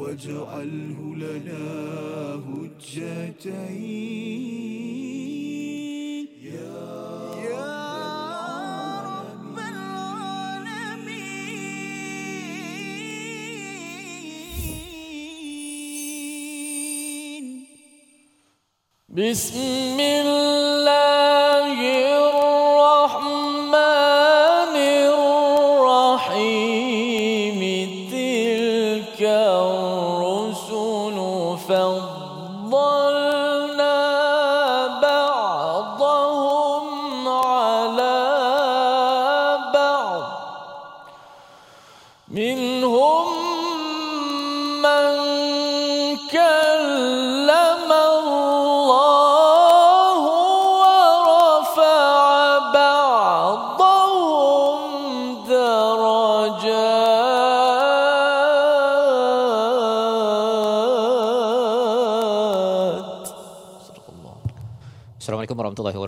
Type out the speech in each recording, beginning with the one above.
واجعله لنا هجتين. يا رب العالمين. بسم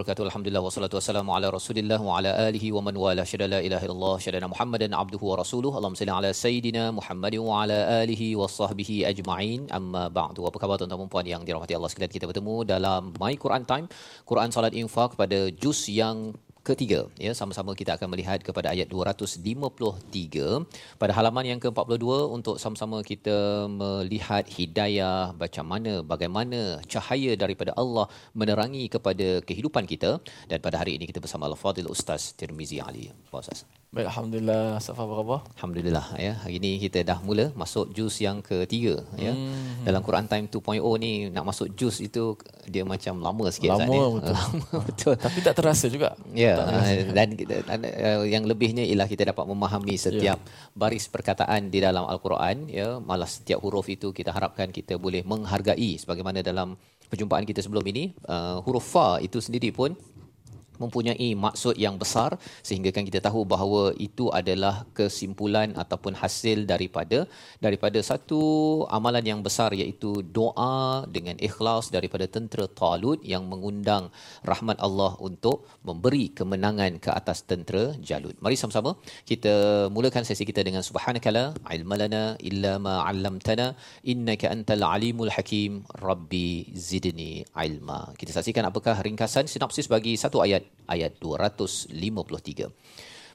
wabarakatuh. Alhamdulillah wassalatu wassalamu ala Rasulillah wa ala alihi wa man wala. Syada la ilaha illallah, syada Muhammadan abduhu wa rasuluhu. Allahumma salli ala sayidina Muhammad wa ala alihi wa sahbihi ajma'in. Amma ba'du. Apa khabar tuan-tuan dan puan yang dirahmati Allah sekalian? Kita bertemu dalam My Quran Time, Quran Salat Infak pada juz yang ketiga ya sama-sama kita akan melihat kepada ayat 253 pada halaman yang ke-42 untuk sama-sama kita melihat hidayah macam mana bagaimana cahaya daripada Allah menerangi kepada kehidupan kita dan pada hari ini kita bersama Al-Fadil Ustaz Tirmizi Ali. Ustaz. Baik, Alhamdulillah. Safa apa khabar? Alhamdulillah ya. Hari ini kita dah mula masuk juz yang ketiga ya. Hmm. Dalam Quran Time 2.0 ni nak masuk juz itu dia macam lama sikit Lama ya. betul. Lama betul. Tapi tak terasa juga. Ya, terasa. uh, dan kita, uh, yang lebihnya ialah kita dapat memahami setiap baris perkataan di dalam al-Quran ya, malah setiap huruf itu kita harapkan kita boleh menghargai sebagaimana dalam perjumpaan kita sebelum ini uh, huruf fa itu sendiri pun mempunyai maksud yang besar sehingga kan kita tahu bahawa itu adalah kesimpulan ataupun hasil daripada daripada satu amalan yang besar iaitu doa dengan ikhlas daripada tentera Talut yang mengundang rahmat Allah untuk memberi kemenangan ke atas tentera Jalut. Mari sama-sama kita mulakan sesi kita dengan subhanakala ilmalana illa ma 'allamtana innaka antal alimul hakim rabbi zidni ilma. Kita saksikan apakah ringkasan sinopsis bagi satu ayat ayat 253.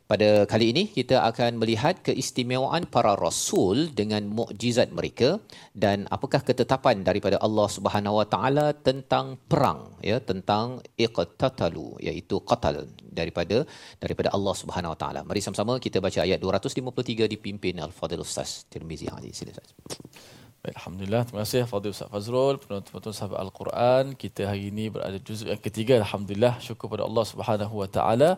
Pada kali ini kita akan melihat keistimewaan para rasul dengan mukjizat mereka dan apakah ketetapan daripada Allah Subhanahu Wa Taala tentang perang ya tentang iqtatalu iaitu qatal daripada daripada Allah Subhanahu Wa Taala. Mari sama-sama kita baca ayat 253 dipimpin Al-Fadil Ustaz Tirmizi Ali. Silakan. Alhamdulillah. Terima kasih Fadil Ustaz Fazrul, penonton-penonton sahabat Al-Quran. Kita hari ini berada juzuk yang ketiga. Alhamdulillah. Syukur pada Allah Subhanahu Wa Taala.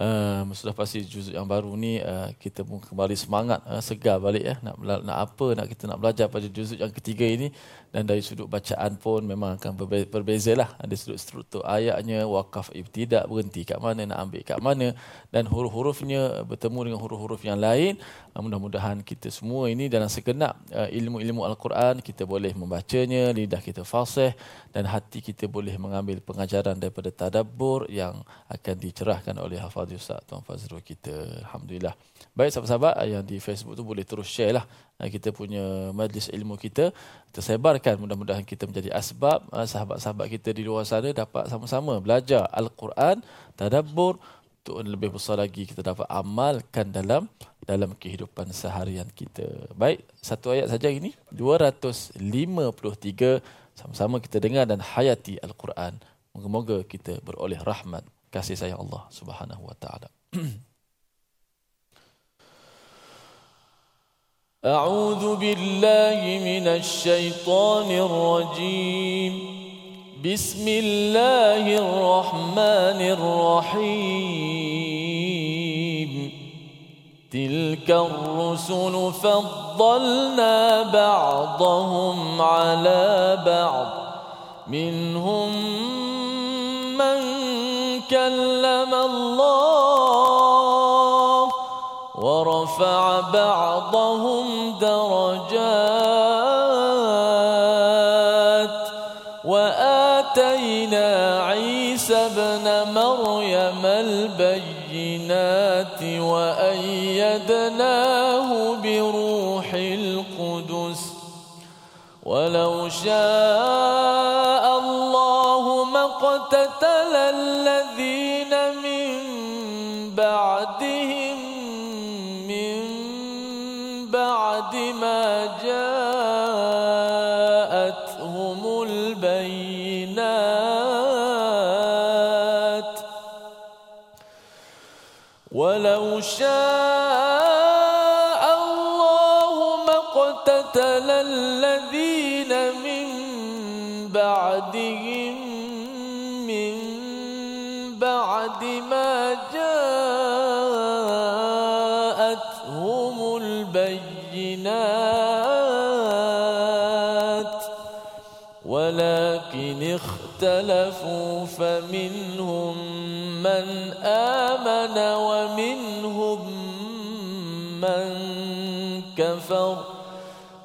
Uh, sudah pasti juzuk yang baru ni uh, kita pun kembali semangat uh, segar balik ya nak bela- nak apa nak kita nak belajar pada juzuk yang ketiga ini dan dari sudut bacaan pun memang akan berbe- berbeza lah ada sudut struktur ayatnya wakaf ibtidak berhenti kat mana nak ambil kat mana dan huruf-hurufnya bertemu dengan huruf-huruf yang lain uh, mudah-mudahan kita semua ini dalam segenap uh, ilmu-ilmu al-Quran kita boleh membacanya lidah kita fasih dan hati kita boleh mengambil pengajaran daripada tadabbur yang akan dicerahkan oleh Hafadh Ustaz Tuan Fazrul kita. Alhamdulillah. Baik sahabat-sahabat yang di Facebook tu boleh terus share lah kita punya majlis ilmu kita. Tersebarkan mudah-mudahan kita menjadi asbab sahabat-sahabat kita di luar sana dapat sama-sama belajar Al-Quran, tadabbur untuk lebih besar lagi kita dapat amalkan dalam dalam kehidupan seharian kita. Baik, satu ayat saja ini 253 sama-sama kita dengar dan hayati Al-Quran. Moga-moga kita beroleh rahmat kasih sayang Allah Subhanahu wa taala. أعوذ بالله من الشيطان الرجيم بسم الله الرحمن الرحيم. تلك الرسل فضلنا بعضهم على بعض. منهم من كلم الله ورفع بعضهم درجات شاء ولكن اختلفوا فمنهم من آمن ومنهم من كفر.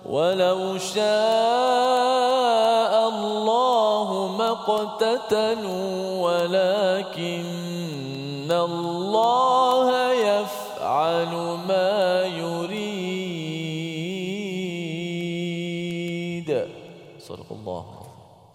ولو شاء الله ما اقتتلوا ولكن الله يفعل ما يريد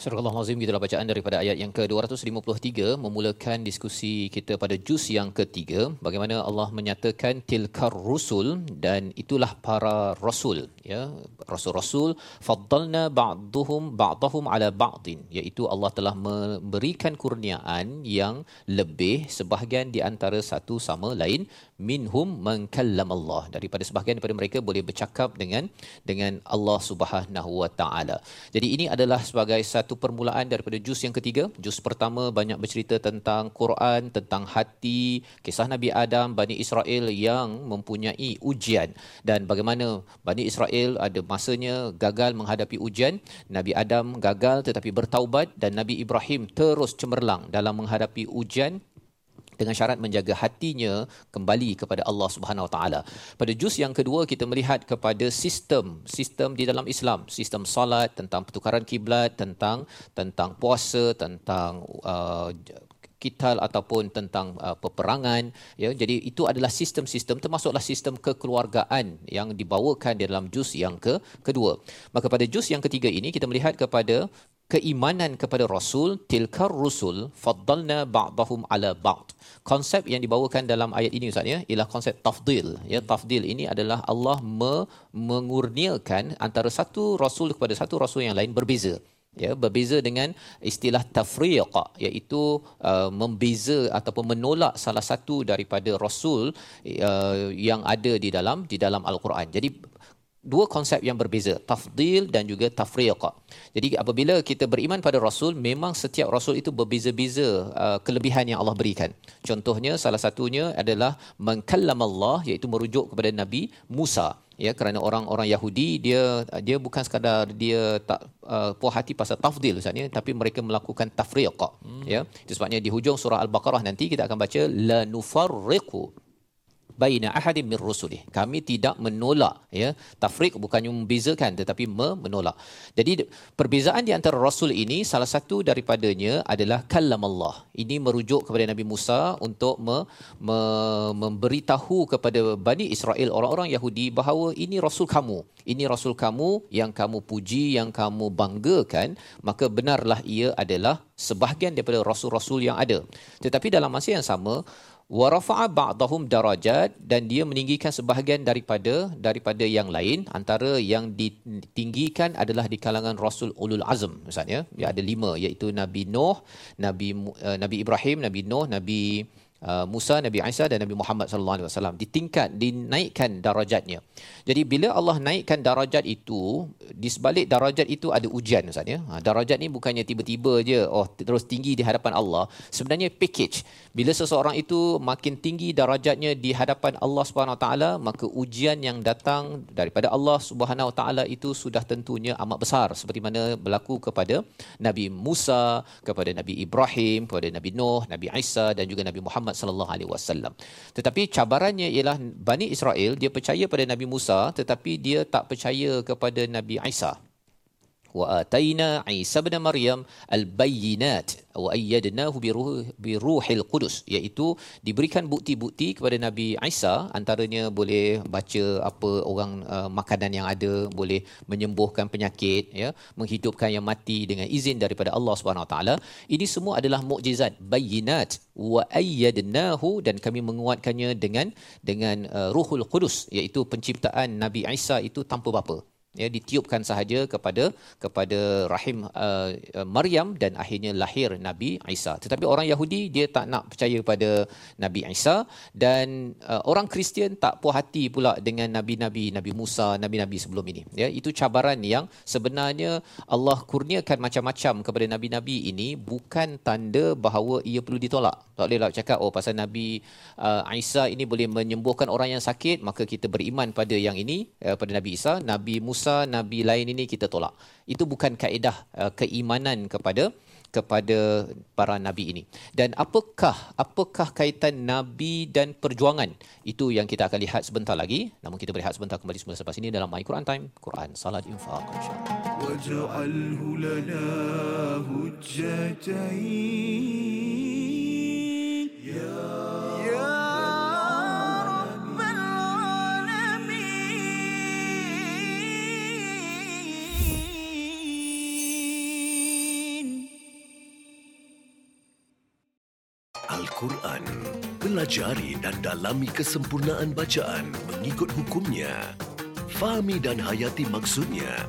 Surah Al-Azim gitulah bacaan daripada ayat yang ke-253 memulakan diskusi kita pada juz yang ketiga. Bagaimana Allah menyatakan tilkar rusul dan itulah para rasul ya. Rasul-rasul faddalna ba'dhum ba'dahum ala ba'din iaitu Allah telah memberikan kurniaan yang lebih sebahagian di antara satu sama lain minhum man Allah daripada sebahagian daripada mereka boleh bercakap dengan dengan Allah Subhanahu wa taala. Jadi ini adalah sebagai satu permulaan daripada juz yang ketiga. Juz pertama banyak bercerita tentang Quran, tentang hati, kisah Nabi Adam, Bani Israel yang mempunyai ujian dan bagaimana Bani Israel ada masanya gagal menghadapi ujian, Nabi Adam gagal tetapi bertaubat dan Nabi Ibrahim terus cemerlang dalam menghadapi ujian dengan syarat menjaga hatinya kembali kepada Allah Subhanahu Wa Taala. Pada juz yang kedua kita melihat kepada sistem sistem di dalam Islam, sistem salat, tentang pertukaran kiblat, tentang tentang puasa, tentang uh, kital ataupun tentang uh, peperangan ya. Jadi itu adalah sistem-sistem termasuklah sistem kekeluargaan yang dibawakan di dalam juz yang ke kedua. Maka pada juz yang ketiga ini kita melihat kepada keimanan kepada rasul tilkar rusul faddalna ba'dahum ala ba'd. Konsep yang dibawakan dalam ayat ini ustaz ya ialah konsep tafdil. Ya tafdil ini adalah Allah me- mengurniakan antara satu rasul kepada satu rasul yang lain berbeza. Ya berbeza dengan istilah tafriq iaitu uh, membeza ataupun menolak salah satu daripada rasul uh, yang ada di dalam di dalam al-Quran. Jadi dua konsep yang berbeza tafdil dan juga tafriq jadi apabila kita beriman pada rasul memang setiap rasul itu berbeza-beza uh, kelebihan yang Allah berikan. Contohnya salah satunya adalah mengkallam Allah iaitu merujuk kepada nabi Musa. Ya kerana orang-orang Yahudi dia dia bukan sekadar dia tak uh, puas hati pasal tafdil ustaz ya tapi mereka melakukan tafriq hmm. ya itu sebabnya di hujung surah al-baqarah nanti kita akan baca la nufarriqu baina ahadin min rusulih. Kami tidak menolak ya. Tafriq bukannya membezakan tetapi menolak. Jadi perbezaan di antara rasul ini salah satu daripadanya adalah kalam Allah. Ini merujuk kepada Nabi Musa untuk me, me, memberitahu kepada Bani Israel orang-orang Yahudi bahawa ini rasul kamu. Ini rasul kamu yang kamu puji, yang kamu banggakan, maka benarlah ia adalah sebahagian daripada rasul-rasul yang ada. Tetapi dalam masa yang sama wa rafa'a ba'dahum darajat dan dia meninggikan sebahagian daripada daripada yang lain. Antara yang ditinggikan adalah di kalangan rasul ulul azm misalnya ya. Ada lima iaitu nabi Nuh nabi uh, nabi Ibrahim nabi Nuh nabi Musa, Nabi Isa dan Nabi Muhammad sallallahu alaihi wasallam ditingkat dinaikkan darajatnya. Jadi bila Allah naikkan darajat itu, di sebalik darajat itu ada ujian Ustaz ya. Ha, darajat ni bukannya tiba-tiba je oh terus tinggi di hadapan Allah. Sebenarnya package. Bila seseorang itu makin tinggi darajatnya di hadapan Allah Subhanahu Wa Taala, maka ujian yang datang daripada Allah Subhanahu Wa Taala itu sudah tentunya amat besar seperti mana berlaku kepada Nabi Musa, kepada Nabi Ibrahim, kepada Nabi Nuh, Nabi Isa dan juga Nabi Muhammad Muhammad sallallahu alaihi wasallam. Tetapi cabarannya ialah Bani Israel dia percaya pada Nabi Musa tetapi dia tak percaya kepada Nabi Isa. Bin Maryam al-bayyinat. Wa ayyadnahu bi ruh bi ruhil qudus. Iaitu diberikan bukti-bukti kepada Nabi Isa. Antaranya boleh baca apa orang uh, makanan yang ada boleh menyembuhkan penyakit ya menghidupkan yang mati dengan izin daripada Allah Subhanahu Taala. Ini semua adalah mukjizat bayyinat. Wa ayyadnahu dan kami menguatkannya dengan dengan uh, ruhul qudus iaitu penciptaan Nabi Isa itu tanpa bapa ya ditiupkan sahaja kepada kepada rahim uh, Maryam dan akhirnya lahir Nabi Isa. Tetapi orang Yahudi dia tak nak percaya pada Nabi Isa dan uh, orang Kristian tak puas hati pula dengan nabi-nabi Nabi Musa, nabi-nabi sebelum ini. Ya, itu cabaran yang sebenarnya Allah kurniakan macam-macam kepada nabi-nabi ini bukan tanda bahawa ia perlu ditolak. Tak bolehlah cakap oh pasal Nabi uh, Isa ini boleh menyembuhkan orang yang sakit maka kita beriman pada yang ini uh, pada Nabi Isa, Nabi Musa Musa nabi lain ini kita tolak. Itu bukan kaedah uh, keimanan kepada kepada para nabi ini. Dan apakah apakah kaitan nabi dan perjuangan? Itu yang kita akan lihat sebentar lagi. Namun kita berehat sebentar kembali semula selepas ini dalam my Quran time Quran salat infaq insyaallah. Ya Al-Quran. Pelajari dan dalami kesempurnaan bacaan mengikut hukumnya. Fahami dan hayati maksudnya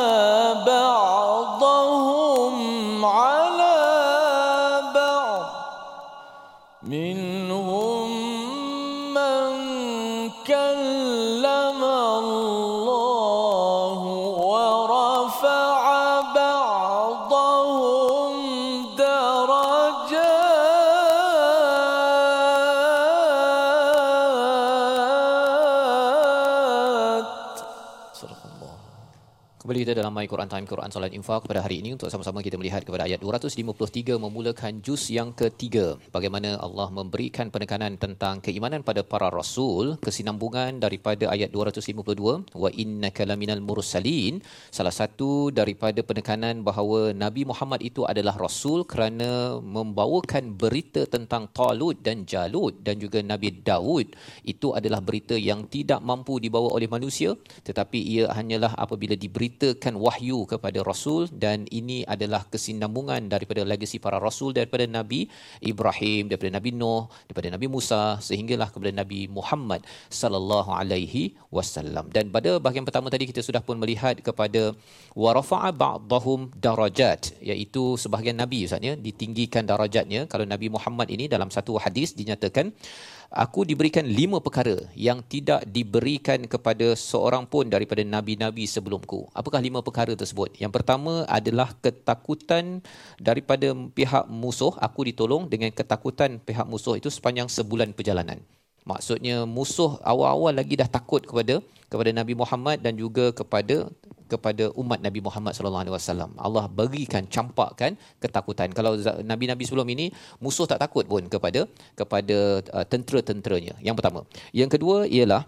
kita dalam My Quran Time Quran Salat Infak pada hari ini untuk sama-sama kita melihat kepada ayat 253 memulakan juz yang ketiga. Bagaimana Allah memberikan penekanan tentang keimanan pada para rasul, kesinambungan daripada ayat 252 wa innaka laminal mursalin. Salah satu daripada penekanan bahawa Nabi Muhammad itu adalah rasul kerana membawakan berita tentang Talut dan Jalut dan juga Nabi Daud. Itu adalah berita yang tidak mampu dibawa oleh manusia tetapi ia hanyalah apabila diberitakan wahyu kepada rasul dan ini adalah kesinambungan daripada legasi para rasul daripada Nabi Ibrahim daripada Nabi Nuh daripada Nabi Musa sehinggalah kepada Nabi Muhammad sallallahu alaihi wasallam. Dan pada bahagian pertama tadi kita sudah pun melihat kepada warafa'a ba'dahum darajat iaitu sebahagian nabi ustaz ya ditinggikan darajatnya. Kalau Nabi Muhammad ini dalam satu hadis dinyatakan aku diberikan lima perkara yang tidak diberikan kepada seorang pun daripada nabi-nabi sebelumku. Apakah lima perkara tersebut? Yang pertama adalah ketakutan daripada pihak musuh. Aku ditolong dengan ketakutan pihak musuh itu sepanjang sebulan perjalanan. Maksudnya musuh awal-awal lagi dah takut kepada kepada Nabi Muhammad dan juga kepada kepada umat Nabi Muhammad sallallahu alaihi wasallam. Allah berikan campakkan ketakutan. Kalau nabi-nabi sebelum ini musuh tak takut pun kepada kepada uh, tentera-tenteranya. Yang pertama. Yang kedua ialah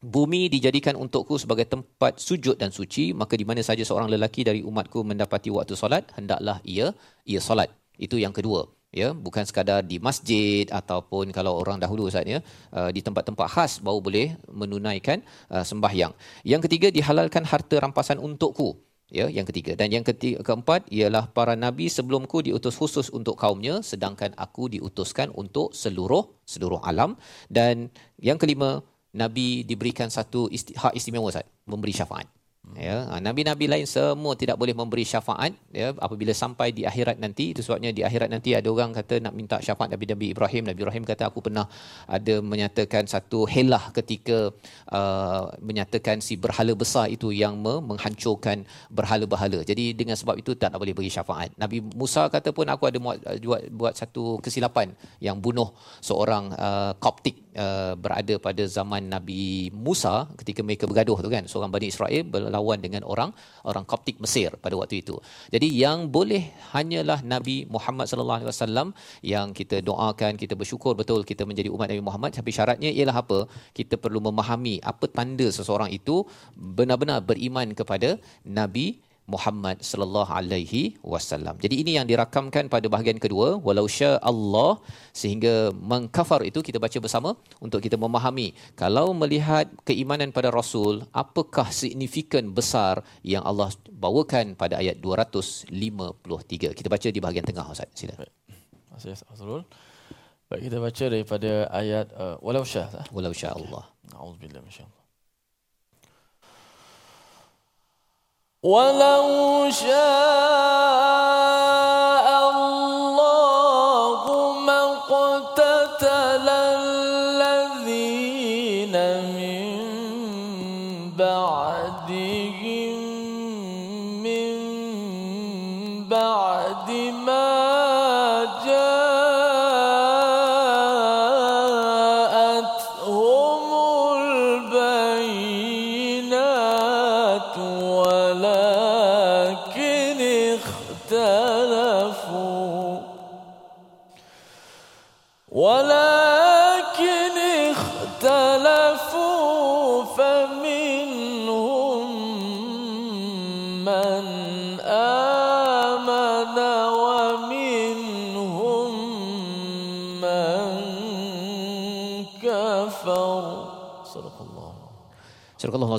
Bumi dijadikan untukku sebagai tempat sujud dan suci, maka di mana saja seorang lelaki dari umatku mendapati waktu solat, hendaklah ia ia solat. Itu yang kedua. Ya, bukan sekadar di masjid ataupun kalau orang dahulu Ustaz ya, uh, di tempat-tempat khas baru boleh menunaikan uh, sembahyang. Yang ketiga dihalalkan harta rampasan untukku. Ya, yang ketiga dan yang ketiga, keempat ialah para nabi sebelumku diutus khusus untuk kaumnya sedangkan aku diutuskan untuk seluruh seluruh alam dan yang kelima nabi diberikan satu isti, hak istimewa Ustaz memberi syafaat. Ya, ha, nabi-nabi lain semua tidak boleh memberi syafaat ya apabila sampai di akhirat nanti itu sebabnya di akhirat nanti ada orang kata nak minta syafaat Nabi-nabi Ibrahim. Nabi Ibrahim kata aku pernah ada menyatakan satu helah ketika uh, menyatakan si berhala besar itu yang me- menghancurkan berhala-berhala. Jadi dengan sebab itu tak boleh beri syafaat. Nabi Musa kata pun aku ada buat, buat satu kesilapan yang bunuh seorang uh, Koptik uh, berada pada zaman Nabi Musa ketika mereka bergaduh tu kan seorang Bani Israel berlawan dengan orang orang Koptik Mesir pada waktu itu. Jadi yang boleh hanyalah Nabi Muhammad sallallahu alaihi wasallam yang kita doakan kita bersyukur betul kita menjadi umat Nabi Muhammad tapi syaratnya ialah apa? Kita perlu memahami apa tanda seseorang itu benar-benar beriman kepada Nabi Muhammad sallallahu alaihi wasallam. Jadi ini yang dirakamkan pada bahagian kedua walau sya Allah sehingga mengkafar itu kita baca bersama untuk kita memahami kalau melihat keimanan pada rasul apakah signifikan besar yang Allah bawakan pada ayat 253. Kita baca di bahagian tengah Ustaz. Sila. Terima kasih Azrul. Baik kita baca daripada ayat uh, walau tak? Walau sya Allah. A'udzubillah minasyaitanir ولو شاء الله ما اقتتل الذين من بعدهم من بعد ما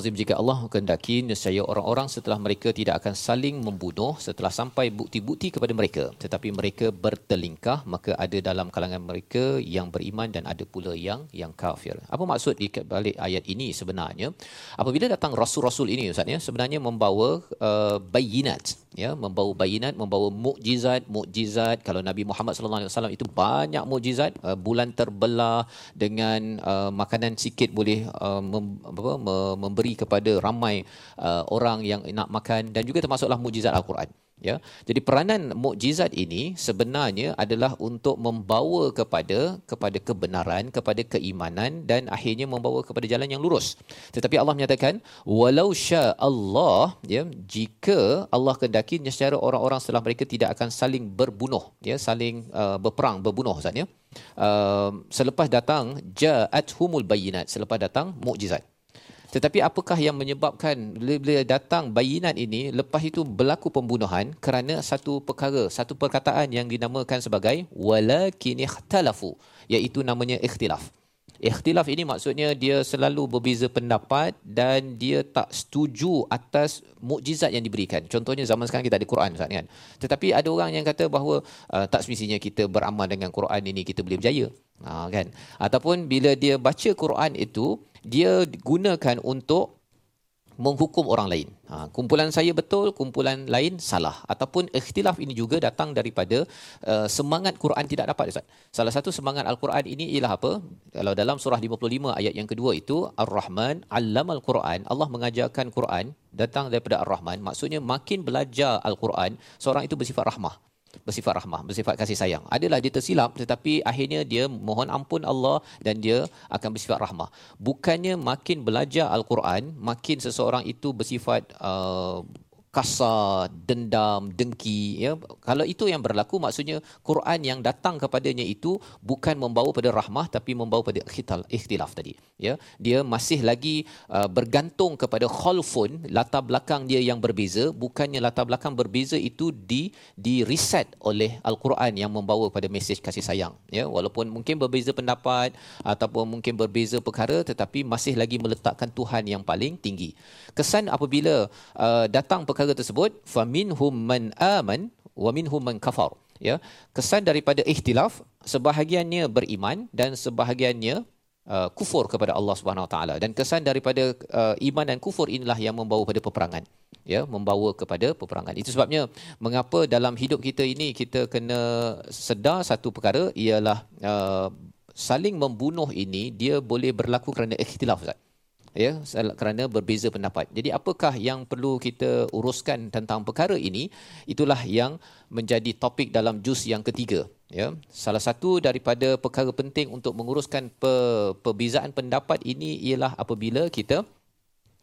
Surah Allah Azim jika Allah kehendaki nescaya orang-orang setelah mereka tidak akan saling membunuh setelah sampai bukti-bukti kepada mereka tetapi mereka bertelingkah maka ada dalam kalangan mereka yang beriman dan ada pula yang yang kafir. Apa maksud di balik ayat ini sebenarnya? Apabila datang rasul-rasul ini Ustaz ya sebenarnya membawa uh, bayinat ya membawa bayinat membawa mukjizat mukjizat kalau Nabi Muhammad sallallahu alaihi wasallam itu banyak mukjizat uh, bulan terbelah dengan uh, makanan sikit boleh uh, mem, apa, me- kepada ramai uh, orang yang nak makan dan juga termasuklah mukjizat al-Quran ya. Jadi peranan mukjizat ini sebenarnya adalah untuk membawa kepada kepada kebenaran kepada keimanan dan akhirnya membawa kepada jalan yang lurus. Tetapi Allah menyatakan walau sya Allah ya jika Allah kehendaki secara orang-orang setelah mereka tidak akan saling berbunuh ya saling uh, berperang berbunuh Ustaz ya. Uh, selepas datang ja'athumul bayinat selepas datang mukjizat tetapi apakah yang menyebabkan bila datang bayinat ini lepas itu berlaku pembunuhan kerana satu perkara, satu perkataan yang dinamakan sebagai walakin ikhtalafu iaitu namanya ikhtilaf. Ikhtilaf ini maksudnya dia selalu berbeza pendapat dan dia tak setuju atas mukjizat yang diberikan. Contohnya zaman sekarang kita ada Quran Ustaz kan. Tetapi ada orang yang kata bahawa uh, tak semestinya kita beramal dengan Quran ini kita boleh berjaya. Ha, kan? Ataupun bila dia baca Quran itu dia gunakan untuk menghukum orang lain. Ha, kumpulan saya betul, kumpulan lain salah. Ataupun ikhtilaf ini juga datang daripada uh, semangat Quran tidak dapat Ustaz. Salah satu semangat Al-Quran ini ialah apa? Kalau dalam surah 55 ayat yang kedua itu Ar-Rahman Allamal Quran, Allah mengajarkan Quran datang daripada Ar-Rahman. Maksudnya makin belajar Al-Quran, seorang itu bersifat rahmah bersifat rahmah, bersifat kasih sayang. Adalah dia tersilap tetapi akhirnya dia mohon ampun Allah dan dia akan bersifat rahmah. Bukannya makin belajar Al-Quran, makin seseorang itu bersifat uh, kasar, dendam, dengki ya. Kalau itu yang berlaku maksudnya Quran yang datang kepadanya itu bukan membawa pada rahmah tapi membawa pada ikhtilaf, tadi ya. Dia masih lagi uh, bergantung kepada khalfun latar belakang dia yang berbeza bukannya latar belakang berbeza itu di di reset oleh Al-Quran yang membawa pada mesej kasih sayang ya. Walaupun mungkin berbeza pendapat ataupun mungkin berbeza perkara tetapi masih lagi meletakkan Tuhan yang paling tinggi. Kesan apabila uh, datang perkara tersebut faminhum man aman wa minhum man kafar. Ya kesan daripada ikhtilaf sebahagiannya beriman dan sebahagiannya uh, kufur kepada Allah Subhanahu Taala. Dan kesan daripada uh, iman dan kufur inilah yang membawa pada peperangan. Ya membawa kepada peperangan. Itu sebabnya mengapa dalam hidup kita ini kita kena sedar satu perkara ialah uh, saling membunuh ini dia boleh berlaku kerana ikhtilaf Ustaz ya kerana berbeza pendapat. Jadi apakah yang perlu kita uruskan tentang perkara ini? Itulah yang menjadi topik dalam juz yang ketiga, ya. Salah satu daripada perkara penting untuk menguruskan pe- perbezaan pendapat ini ialah apabila kita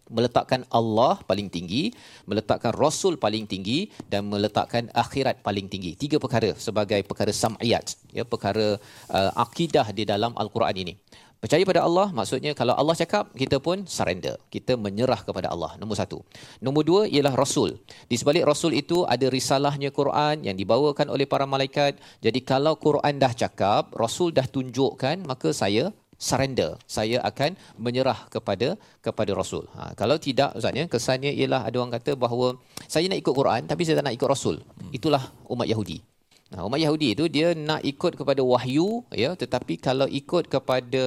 meletakkan Allah paling tinggi, meletakkan Rasul paling tinggi dan meletakkan akhirat paling tinggi. Tiga perkara sebagai perkara sam'iyat, ya, perkara uh, akidah di dalam al-Quran ini. Percaya pada Allah maksudnya kalau Allah cakap kita pun surrender. Kita menyerah kepada Allah. Nombor satu. Nombor dua ialah Rasul. Di sebalik Rasul itu ada risalahnya Quran yang dibawakan oleh para malaikat. Jadi kalau Quran dah cakap, Rasul dah tunjukkan, maka saya surrender. Saya akan menyerah kepada kepada Rasul. Ha, kalau tidak, Ustaz ya, kesannya ialah ada orang kata bahawa saya nak ikut Quran tapi saya tak nak ikut Rasul. Itulah umat Yahudi. Nah, umat Yahudi itu dia nak ikut kepada wahyu ya tetapi kalau ikut kepada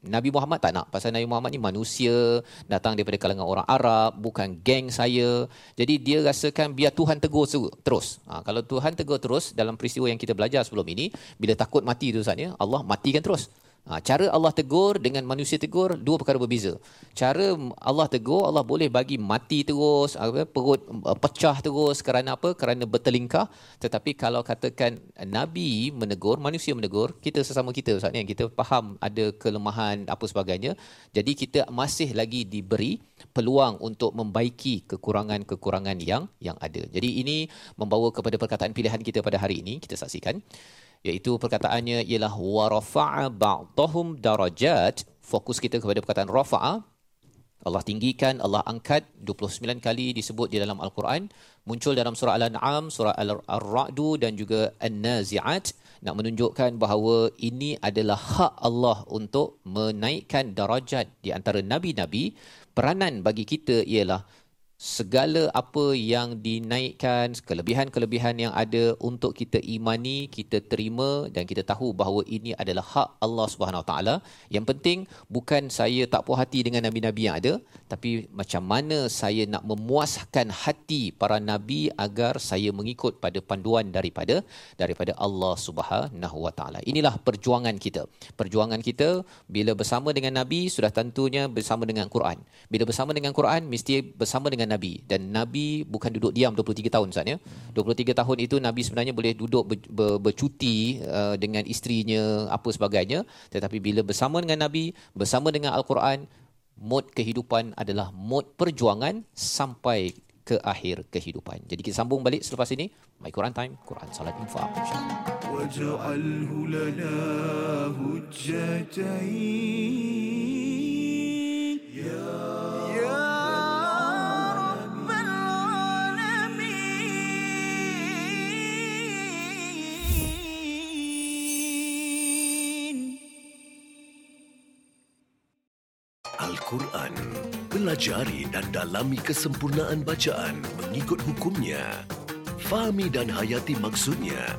Nabi Muhammad tak nak. Pasal Nabi Muhammad ni manusia datang daripada kalangan orang Arab bukan geng saya. Jadi dia rasakan biar Tuhan tegur terus. Ha, kalau Tuhan tegur terus dalam peristiwa yang kita belajar sebelum ini bila takut mati tu Ustaz ya Allah matikan terus Ha, cara Allah tegur dengan manusia tegur dua perkara berbeza. Cara Allah tegur Allah boleh bagi mati terus, apa, perut uh, pecah terus kerana apa? Kerana bertelingkah. Tetapi kalau katakan Nabi menegur, manusia menegur, kita sesama kita Ustaz kita faham ada kelemahan apa sebagainya. Jadi kita masih lagi diberi peluang untuk membaiki kekurangan-kekurangan yang yang ada. Jadi ini membawa kepada perkataan pilihan kita pada hari ini kita saksikan iaitu perkataannya ialah wa rafa'a ba'dahum darajat. Fokus kita kepada perkataan rafa'a. Allah tinggikan Allah angkat. 29 kali disebut di dalam al-Quran. Muncul dalam surah al-an'am surah al-ra'du dan juga an-nazi'at. Nak menunjukkan bahawa ini adalah hak Allah untuk menaikkan darajat di antara nabi-nabi. Peranan bagi kita ialah segala apa yang dinaikkan, kelebihan-kelebihan yang ada untuk kita imani, kita terima dan kita tahu bahawa ini adalah hak Allah Subhanahu taala. Yang penting bukan saya tak puas hati dengan nabi-nabi yang ada, tapi macam mana saya nak memuaskan hati para nabi agar saya mengikut pada panduan daripada daripada Allah Subhanahu wa taala. Inilah perjuangan kita. Perjuangan kita bila bersama dengan nabi sudah tentunya bersama dengan Quran. Bila bersama dengan Quran mesti bersama dengan Nabi dan Nabi bukan duduk diam 23 tahun Ustaz ya. 23 tahun itu Nabi sebenarnya boleh duduk ber, ber, bercuti uh, dengan isterinya apa sebagainya tetapi bila bersama dengan Nabi bersama dengan Al-Quran mod kehidupan adalah mod perjuangan sampai ke akhir kehidupan. Jadi kita sambung balik selepas ini My Quran Time, Quran Salat Infaq insya-Allah. واجعله لنا هجتين يا Al-Quran. Pelajari dan dalami kesempurnaan bacaan mengikut hukumnya. Fahami dan hayati maksudnya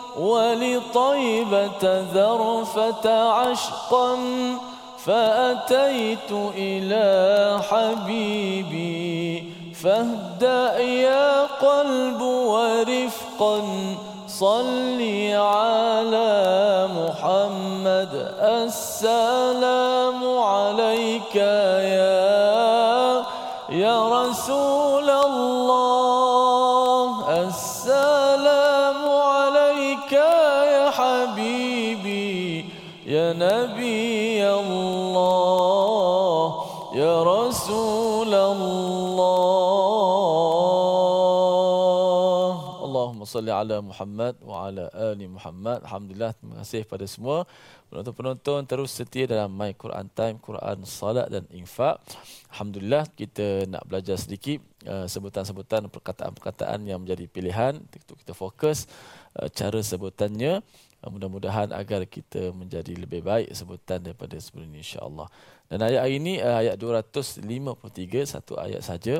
ولطيبة ذرفة عشقا فأتيت إلى حبيبي فاهدأ يا قلب ورفقا صلي على محمد السلام عليك salli ala Muhammad wa ala ali Muhammad. Alhamdulillah, terima kasih pada semua penonton-penonton terus setia dalam My Quran Time, Quran Salat dan Infak. Alhamdulillah, kita nak belajar sedikit uh, sebutan-sebutan perkataan-perkataan yang menjadi pilihan untuk kita fokus uh, cara sebutannya. Uh, mudah-mudahan agar kita menjadi lebih baik sebutan daripada sebelum ini insya-Allah. Dan ayat ini uh, ayat 253 satu ayat saja.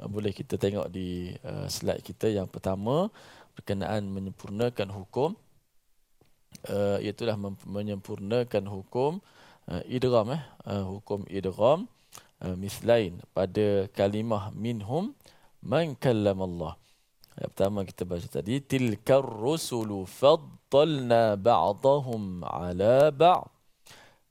Uh, boleh kita tengok di uh, slide kita yang pertama berkenaan menyempurnakan hukum uh, iaitulah menyempurnakan hukum uh, idgham eh uh, hukum idgham uh, mislain pada kalimah minhum man Allah. Yang pertama kita baca tadi tilkar rusulu faddalna ba'dahum ala ba'd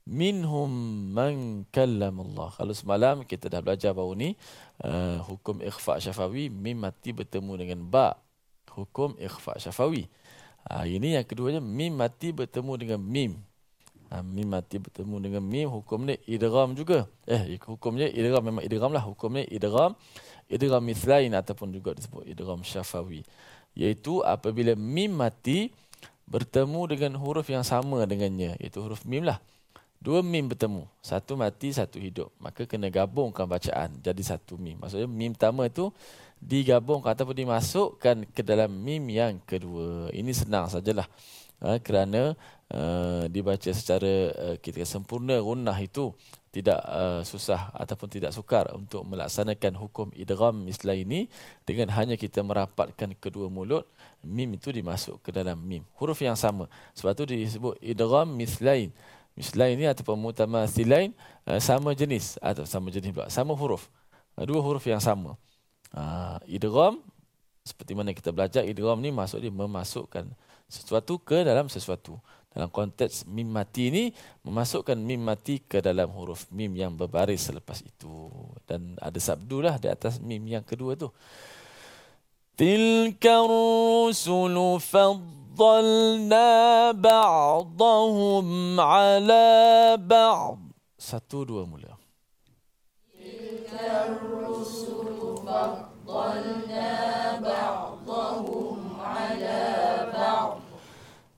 minhum man Allah. Kalau semalam kita dah belajar baru ni uh, hukum ikhfa syafawi mim mati bertemu dengan ba. Hukum ikhfa syafawi. Uh, ini yang keduanya mim mati bertemu dengan mim. Uh, mim mati bertemu dengan mim hukum ni idgham juga. Eh hukumnya idgham memang idgham lah hukumnya idgham idgham mislain ataupun juga disebut idgham syafawi. Iaitu apabila mim mati bertemu dengan huruf yang sama dengannya iaitu huruf mim lah. Dua mim bertemu. Satu mati, satu hidup. Maka kena gabungkan bacaan. Jadi satu mim. Maksudnya mim pertama itu digabungkan ataupun dimasukkan ke dalam mim yang kedua. Ini senang sajalah. Ha, kerana uh, dibaca secara uh, kita sempurna gunnah itu tidak uh, susah ataupun tidak sukar untuk melaksanakan hukum idgham mislah ini dengan hanya kita merapatkan kedua mulut mim itu dimasuk ke dalam mim huruf yang sama sebab itu disebut idgham mislain Mislain ini ataupun mutamathilain uh, sama jenis atau sama jenis pula sama huruf. Uh, dua huruf yang sama. Ha, idrom seperti mana kita belajar idrom ni maksud dia memasukkan sesuatu ke dalam sesuatu. Dalam konteks mim mati ni memasukkan mim mati ke dalam huruf mim yang berbaris selepas itu dan ada sabdulah di atas mim yang kedua tu. Tilka rusul faddalna ba'dahum ala ba'd. Satu dua mula. Tilka فضلنا بعضهم على بعض.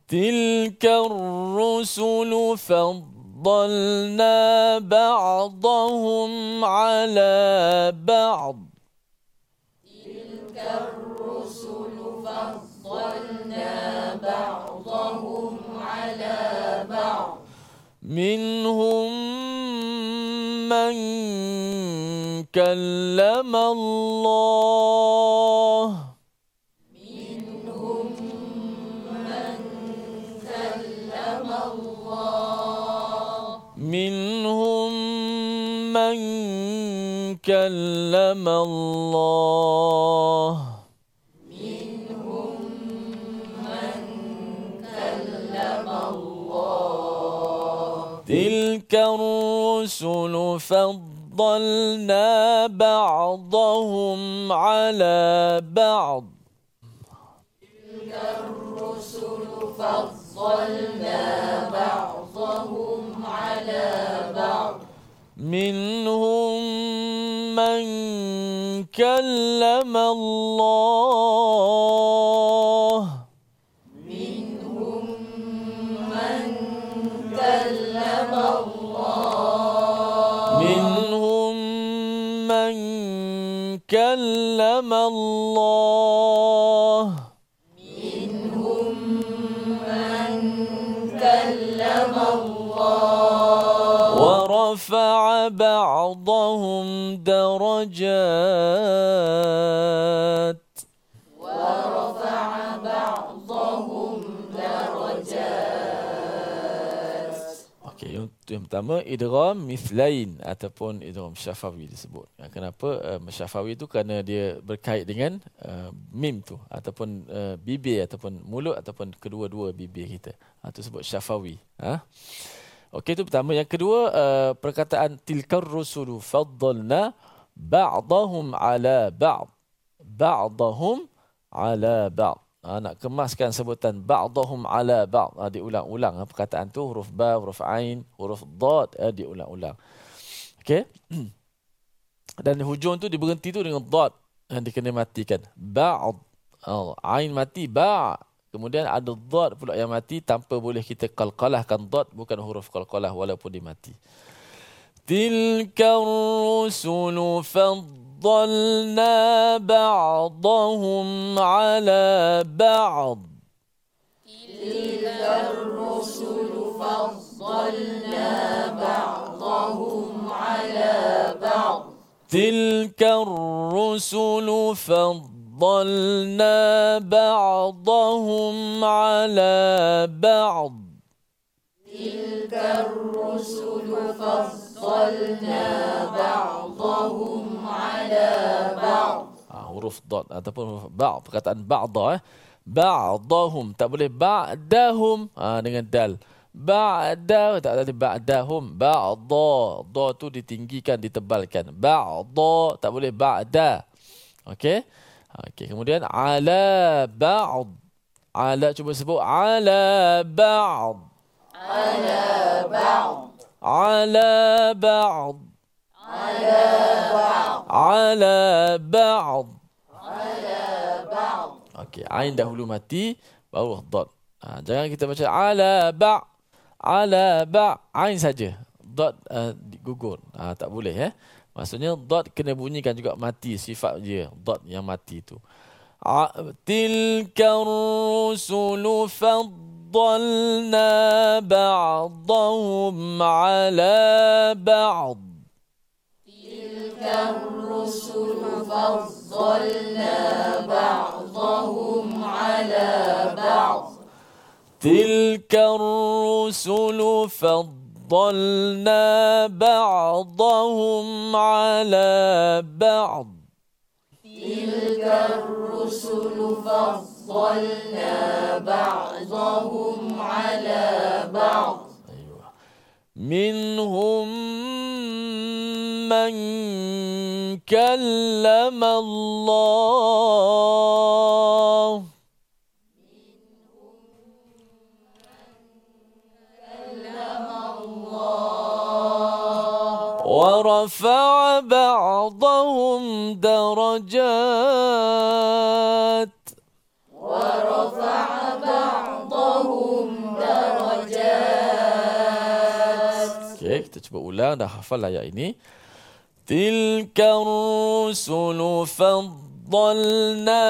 تلك الرسل فضلنا بعضهم على بعض. تلك الرسل فضلنا بعضهم على بعض. منهم من كلم الله. منهم من كلم الله. منهم من كلم الله تلك الرسل فضلنا بعضهم على بعض. تلك الرسل فضلنا بعضهم على بعض منهم من كلم الله كلم الله منهم من كلم الله ورفع بعضهم درجات pertama idgham mislain ataupun idgham syafawi disebut. Kenapa uh, syafawi itu kerana dia berkait dengan uh, mim tu ataupun uh, bibir ataupun mulut ataupun kedua-dua bibir kita. Ha, itu sebut syafawi. Ha? Okey itu pertama. Yang kedua uh, perkataan tilkar rusulu faddalna ba'dahum ala ba'd. Ba'dahum ala ba'd ha, nak kemaskan sebutan ba'dahum ala ba'd. Ha, diulang-ulang ha, perkataan tu huruf ba huruf ain huruf dad ha, diulang-ulang. Okey? Dan hujung tu diberhenti tu dengan dad yang dikena matikan. Ba'd. Oh, ain mati ba. Kemudian ada dot pula yang mati tanpa boleh kita qalqalahkan dot bukan huruf qalqalah walaupun dia mati. Tilka rusulu فَضَّلْنَا بَعْضَهُمْ عَلَى بَعْضٍ. تِلْكَ الرُّسُلُ فَضَّلْنَا بَعْضَهُمْ عَلَى بَعْضٍ. تِلْكَ الرُّسُلُ فَضَّلْنَا بَعْضَهُمْ عَلَى بَعْضٍ تِلْكَ الرُّسُلُ فَضَّلْنَا Ah, huruf dot ataupun huruf ba' perkataan ba'da eh. Ba'dahum tak boleh ba'dahum ah, dengan dal. Ba'da tak ada ba'dahum. Ba'da. Da tu ditinggikan, ditebalkan. Ba'da tak boleh ba'da. Okey. Okey, kemudian ala ba'd. Ala cuba sebut ala ba'd. Ala ba'd. Ala ba'd. Ala ba'd. Okey, ain dahulu mati baru dot. Ha, jangan kita baca ala ba ala ba ain saja. Dot uh, gugur. Ha, tak boleh eh. Maksudnya dot kena bunyikan juga mati sifat dia dot yang mati itu. Tilka rusulu فضلنا بعضهم على بعض. تلك الرسل فضلنا بعضهم على بعض. تلك الرسل فضلنا بعضهم على بعض تلك الرسل فضلنا فضلنا بعضهم على بعض. أيوة. منهم من كلم الله. ورفع بعضهم درجات. kita cuba ulang dah hafal ayat ini. Tilka rusulu faddalna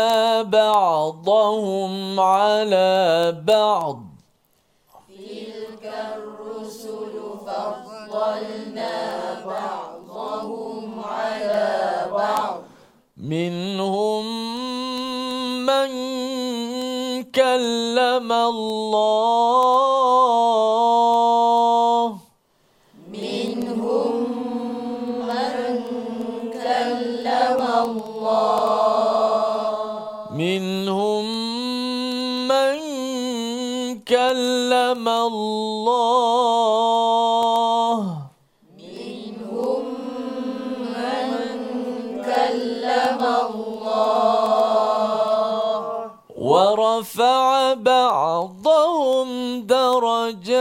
ba'dahum ala ba'd. منهم من كلم الله كلم الله. ورفع بعضهم درجات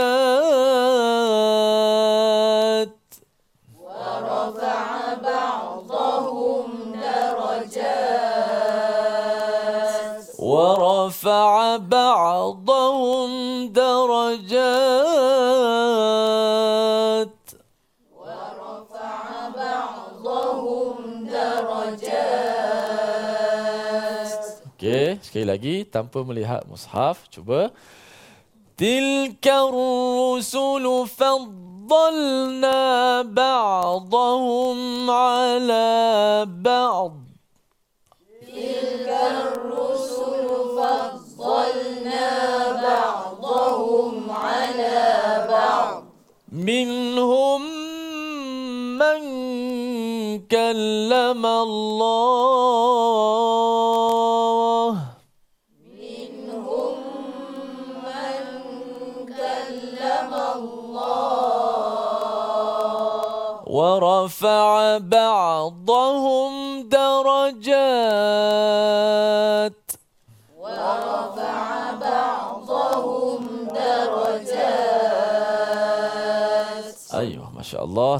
lagi tanpa melihat mushaf, cuba. Tilka rusulu faddalna ba'dahum ala ba'd.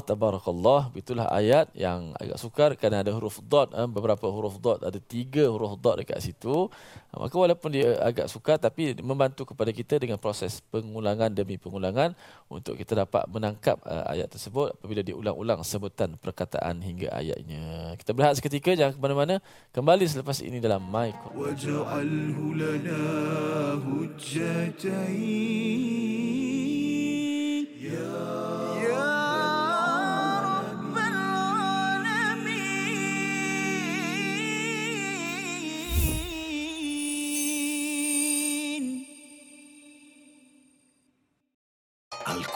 tabarakallah. Itulah ayat yang agak sukar kerana ada huruf dot eh, beberapa huruf dot. Ada tiga huruf dot dekat situ. Ha, maka walaupun dia agak sukar tapi membantu kepada kita dengan proses pengulangan demi pengulangan untuk kita dapat menangkap uh, ayat tersebut apabila diulang-ulang sebutan perkataan hingga ayatnya. Kita berehat seketika jangan ke mana-mana. Kembali selepas ini dalam my Ya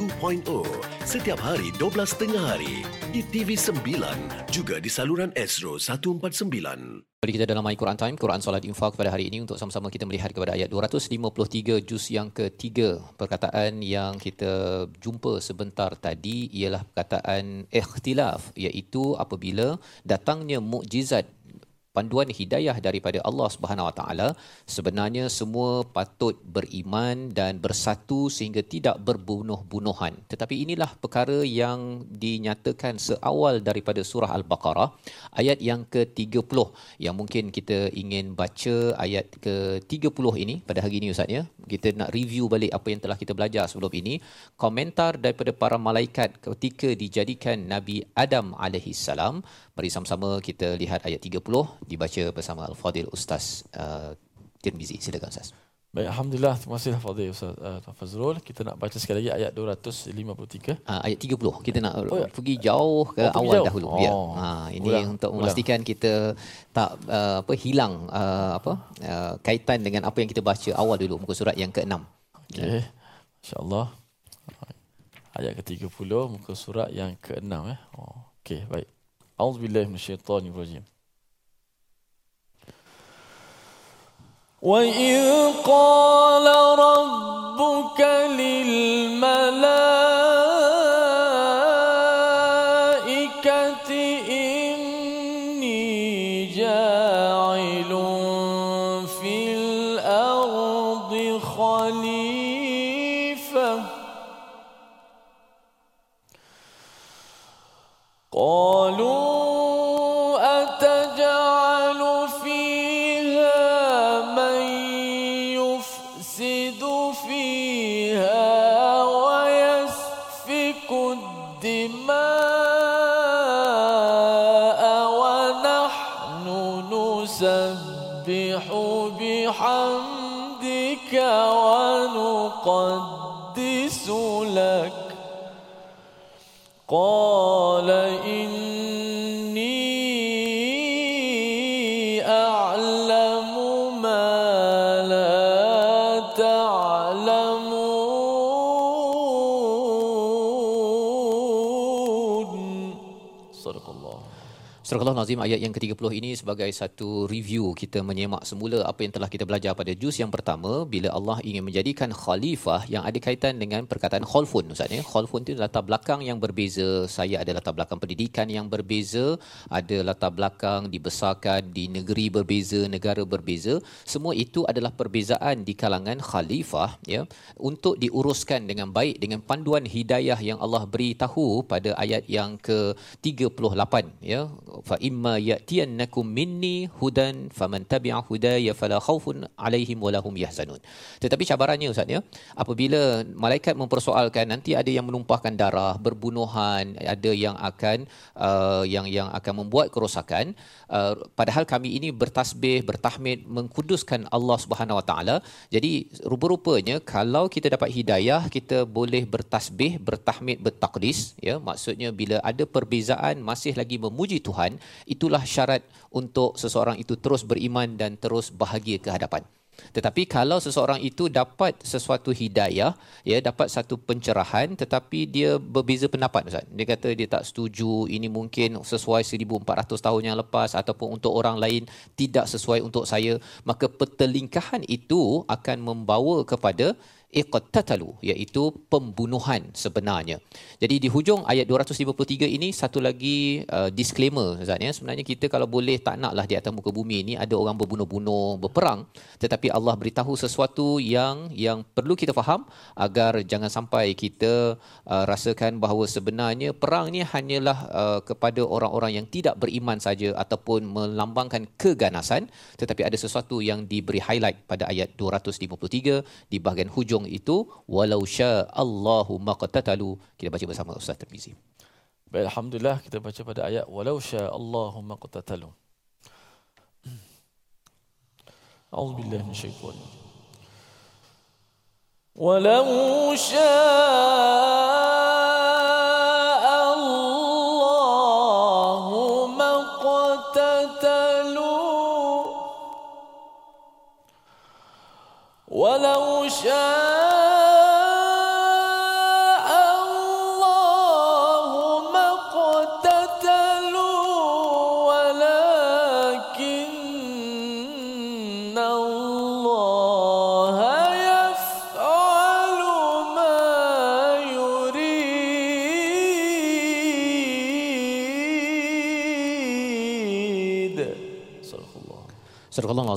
2.0 setiap hari 12.30 hari di TV9 juga di saluran Astro 149. Kembali kita dalam My Quran Time, Quran Salat Infak pada hari ini untuk sama-sama kita melihat kepada ayat 253 juz yang ketiga. Perkataan yang kita jumpa sebentar tadi ialah perkataan ikhtilaf iaitu apabila datangnya mukjizat panduan hidayah daripada Allah Subhanahu Wa Taala sebenarnya semua patut beriman dan bersatu sehingga tidak berbunuh-bunuhan. Tetapi inilah perkara yang dinyatakan seawal daripada surah al-baqarah ayat yang ke-30 yang mungkin kita ingin baca ayat ke-30 ini pada hari ini ustaz ya. Kita nak review balik apa yang telah kita belajar sebelum ini. Komentar daripada para malaikat ketika dijadikan Nabi Adam alaihi salam Mari sama-sama kita lihat ayat 30 dibaca bersama Al-Fadil Ustaz uh, Tirmizi. Silakan Ustaz. Baik, Alhamdulillah. Terima kasih Fadil Ustaz uh, Fazrul. Kita nak baca sekali lagi ayat 253. Uh, ayat 30. Kita nak Oh, ya. pergi jauh ke Oh, awal jauh. dahulu. Oh. Biar. Ha, ini Ulang, untuk ulang. memastikan kita tak uh, apa hilang uh, apa uh, kaitan dengan apa yang kita baca awal dulu muka surat yang ke-6. Okey. Masya-Allah. Ayat ke-30 muka surat yang ke-6 eh. Oh, okey, baik. Auzubillahi minasyaitonirrajim. وإذ قال ربك للملائكة ونقدس لك قال Al-Nazim ayat yang ke-30 ini sebagai satu review kita menyemak semula apa yang telah kita belajar pada juz yang pertama bila Allah ingin menjadikan khalifah yang ada kaitan dengan perkataan khalfun Ustaz ya. Khalfun itu latar belakang yang berbeza. Saya ada latar belakang pendidikan yang berbeza, ada latar belakang dibesarkan di negeri berbeza, negara berbeza. Semua itu adalah perbezaan di kalangan khalifah ya untuk diuruskan dengan baik dengan panduan hidayah yang Allah beri tahu pada ayat yang ke-38 ya fa imma ya'tiyannakum minni hudan faman tabi'a hudaya fala khaufun alaihim walahum yahzanun. Tetapi cabarannya ustaz ya, apabila malaikat mempersoalkan nanti ada yang menumpahkan darah, berbunuhan, ada yang akan uh, yang yang akan membuat kerosakan, uh, padahal kami ini bertasbih, bertahmid, mengkuduskan Allah Subhanahu Wa Taala. Jadi rupa-rupanya kalau kita dapat hidayah, kita boleh bertasbih, bertahmid, bertakdis, ya. Maksudnya bila ada perbezaan masih lagi memuji Tuhan, itulah syarat untuk seseorang itu terus beriman dan terus bahagia ke hadapan. Tetapi kalau seseorang itu dapat sesuatu hidayah, ya dapat satu pencerahan tetapi dia berbeza pendapat Ustaz. Dia kata dia tak setuju ini mungkin sesuai 1400 tahun yang lepas ataupun untuk orang lain tidak sesuai untuk saya, maka pertelingkahan itu akan membawa kepada iqtatalu iaitu pembunuhan sebenarnya. Jadi di hujung ayat 253 ini satu lagi uh, disclaimer Ustaz ya. Sebenarnya kita kalau boleh tak naklah di atas muka bumi ini ada orang berbunuh-bunuh, berperang, tetapi Allah beritahu sesuatu yang yang perlu kita faham agar jangan sampai kita uh, rasakan bahawa sebenarnya perang ni hanyalah uh, kepada orang-orang yang tidak beriman saja ataupun melambangkan keganasan tetapi ada sesuatu yang diberi highlight pada ayat 253 di bahagian hujung hujung itu walau sya Allahu maqtatalu kita baca bersama Ustaz Tirmizi. Baik, alhamdulillah kita baca pada ayat walau sya Allahu maqtatalu. أعوذ بالله من الشيطان ولو شاء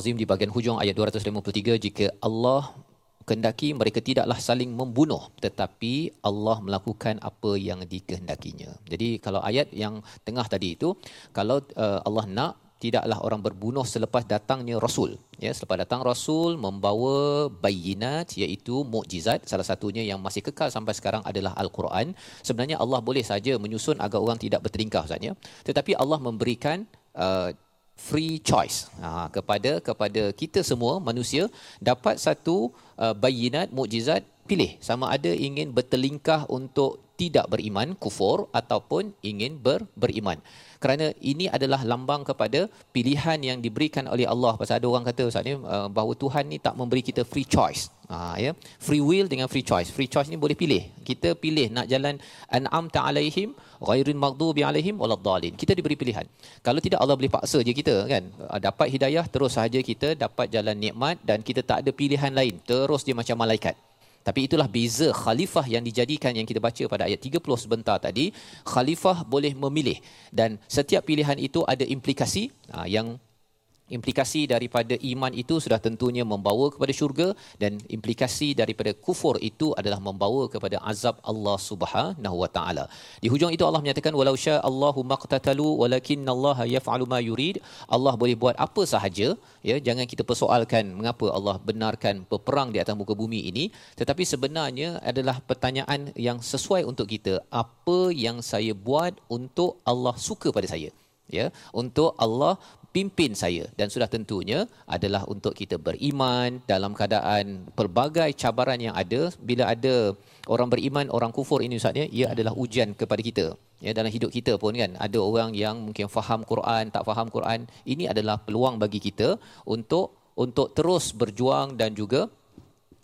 Al-Azim di bahagian hujung ayat 253 jika Allah kehendaki mereka tidaklah saling membunuh tetapi Allah melakukan apa yang dikehendakinya. Jadi kalau ayat yang tengah tadi itu kalau uh, Allah nak tidaklah orang berbunuh selepas datangnya rasul. Ya selepas datang rasul membawa bayinat iaitu mukjizat. Salah satunya yang masih kekal sampai sekarang adalah al-Quran. Sebenarnya Allah boleh saja menyusun agar orang tidak bertingkah saja tetapi Allah memberikan uh, free choice. Ha, kepada kepada kita semua manusia dapat satu uh, bayinat mukjizat pilih. Sama ada ingin bertelingkah untuk tidak beriman kufur ataupun ingin ber, beriman. Kerana ini adalah lambang kepada pilihan yang diberikan oleh Allah. Pasal ada orang kata ustaz ni uh, bahawa Tuhan ni tak memberi kita free choice. Ha ya? Free will dengan free choice. Free choice ni boleh pilih. Kita pilih nak jalan an'am ta'alaihim ghairin maghdubi alaihim waladdallin kita diberi pilihan. Kalau tidak Allah boleh paksa je kita kan? Uh, dapat hidayah terus saja kita dapat jalan nikmat dan kita tak ada pilihan lain. Terus dia macam malaikat. Tapi itulah beza khalifah yang dijadikan yang kita baca pada ayat 30 sebentar tadi. Khalifah boleh memilih. Dan setiap pilihan itu ada implikasi ha, yang implikasi daripada iman itu sudah tentunya membawa kepada syurga dan implikasi daripada kufur itu adalah membawa kepada azab Allah Subhanahu wa taala. Di hujung itu Allah menyatakan walau sya Allahu maqtatalu walakinallaha yaf'alu ma yurid. Allah boleh buat apa sahaja ya jangan kita persoalkan mengapa Allah benarkan peperang di atas muka bumi ini tetapi sebenarnya adalah pertanyaan yang sesuai untuk kita apa yang saya buat untuk Allah suka pada saya ya untuk Allah pimpin saya dan sudah tentunya adalah untuk kita beriman dalam keadaan pelbagai cabaran yang ada bila ada orang beriman orang kufur ini ustaz ya ia adalah ujian kepada kita ya dalam hidup kita pun kan ada orang yang mungkin faham Quran tak faham Quran ini adalah peluang bagi kita untuk untuk terus berjuang dan juga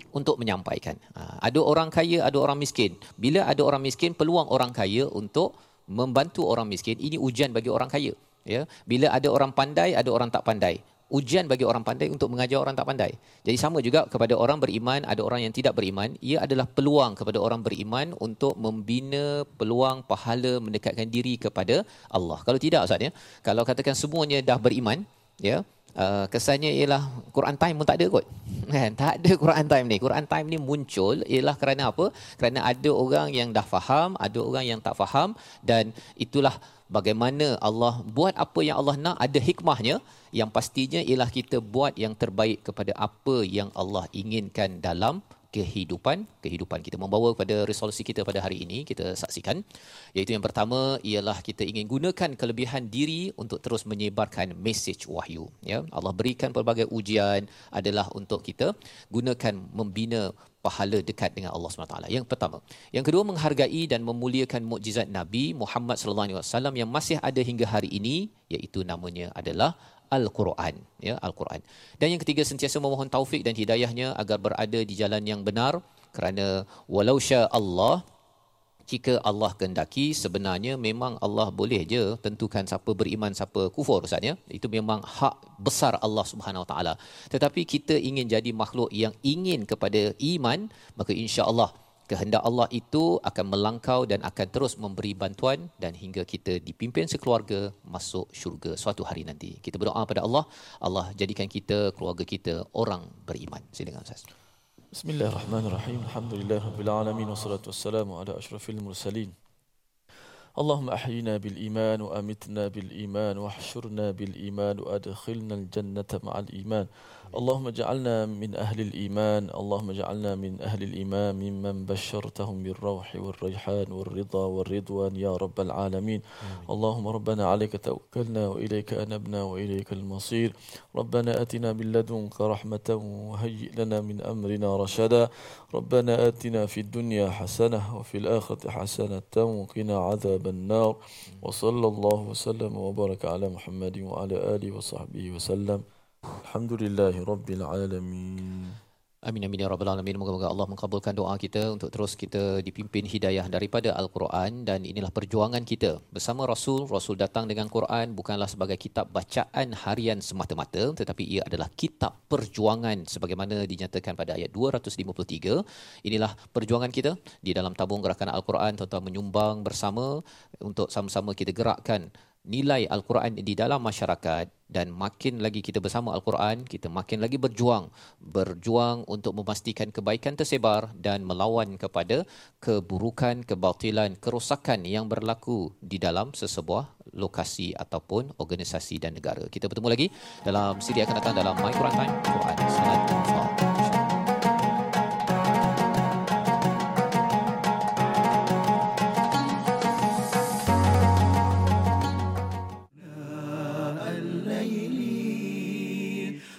untuk menyampaikan. Ha, ada orang kaya, ada orang miskin. Bila ada orang miskin, peluang orang kaya untuk membantu orang miskin ini ujian bagi orang kaya. Ya, bila ada orang pandai, ada orang tak pandai. Ujian bagi orang pandai untuk mengajar orang tak pandai. Jadi sama juga kepada orang beriman, ada orang yang tidak beriman. Ia adalah peluang kepada orang beriman untuk membina peluang pahala mendekatkan diri kepada Allah. Kalau tidak Ustaz ya, kalau katakan semuanya dah beriman, ya, Uh, kesannya ialah Quran time pun tak ada kot. Kan? Tak ada Quran time ni. Quran time ni muncul ialah kerana apa? Kerana ada orang yang dah faham, ada orang yang tak faham dan itulah bagaimana Allah buat apa yang Allah nak ada hikmahnya. Yang pastinya ialah kita buat yang terbaik kepada apa yang Allah inginkan dalam kehidupan kehidupan kita membawa kepada resolusi kita pada hari ini kita saksikan iaitu yang pertama ialah kita ingin gunakan kelebihan diri untuk terus menyebarkan message wahyu ya Allah berikan pelbagai ujian adalah untuk kita gunakan membina pahala dekat dengan Allah SWT. Yang pertama. Yang kedua menghargai dan memuliakan mukjizat Nabi Muhammad wasallam yang masih ada hingga hari ini iaitu namanya adalah Al-Quran ya Al-Quran. Dan yang ketiga sentiasa memohon taufik dan hidayahnya agar berada di jalan yang benar kerana walau sya Allah jika Allah kehendaki sebenarnya memang Allah boleh je tentukan siapa beriman siapa kufur Ustaz ya itu memang hak besar Allah Subhanahu Wa taala tetapi kita ingin jadi makhluk yang ingin kepada iman maka insya-Allah kehendak Allah itu akan melangkau dan akan terus memberi bantuan dan hingga kita dipimpin sekeluarga masuk syurga suatu hari nanti. Kita berdoa pada Allah, Allah jadikan kita keluarga kita orang beriman. Silakan Ustaz. Bismillahirrahmanirrahim. Alhamdulillah rabbil alamin wassalatu wassalamu ala asyrafil mursalin. اللهم احينا بالايمان وامتنا بالايمان واحشرنا بالايمان وادخلنا الجنه مع الايمان اللهم اجعلنا من أهل الإيمان اللهم اجعلنا من أهل الإيمان ممن بشرتهم بالروح والريحان والرضا والرضوان يا رب العالمين. اللهم ربنا عليك توكلنا وإليك أنبنا وإليك المصير. ربنا أتنا من لدنك رحمة وهيئ لنا من أمرنا رشدا. ربنا آتنا في الدنيا حسنة وفي الآخرة حسنة وقنا عذاب النار. وصلى الله وسلم وبارك على محمد وعلى آله وصحبه وسلم. Alhamdulillahi Rabbil Alamin. Amin amin ya rabbal alamin. Moga-moga Allah mengabulkan doa kita untuk terus kita dipimpin hidayah daripada Al-Quran dan inilah perjuangan kita bersama Rasul. Rasul datang dengan Quran bukanlah sebagai kitab bacaan harian semata-mata tetapi ia adalah kitab perjuangan sebagaimana dinyatakan pada ayat 253. Inilah perjuangan kita di dalam tabung gerakan Al-Quran tuan-tuan menyumbang bersama untuk sama-sama kita gerakkan nilai Al-Quran di dalam masyarakat dan makin lagi kita bersama Al-Quran, kita makin lagi berjuang. Berjuang untuk memastikan kebaikan tersebar dan melawan kepada keburukan, kebatilan, kerosakan yang berlaku di dalam sesebuah lokasi ataupun organisasi dan negara. Kita bertemu lagi dalam siri akan datang dalam My Quran Time. Quran.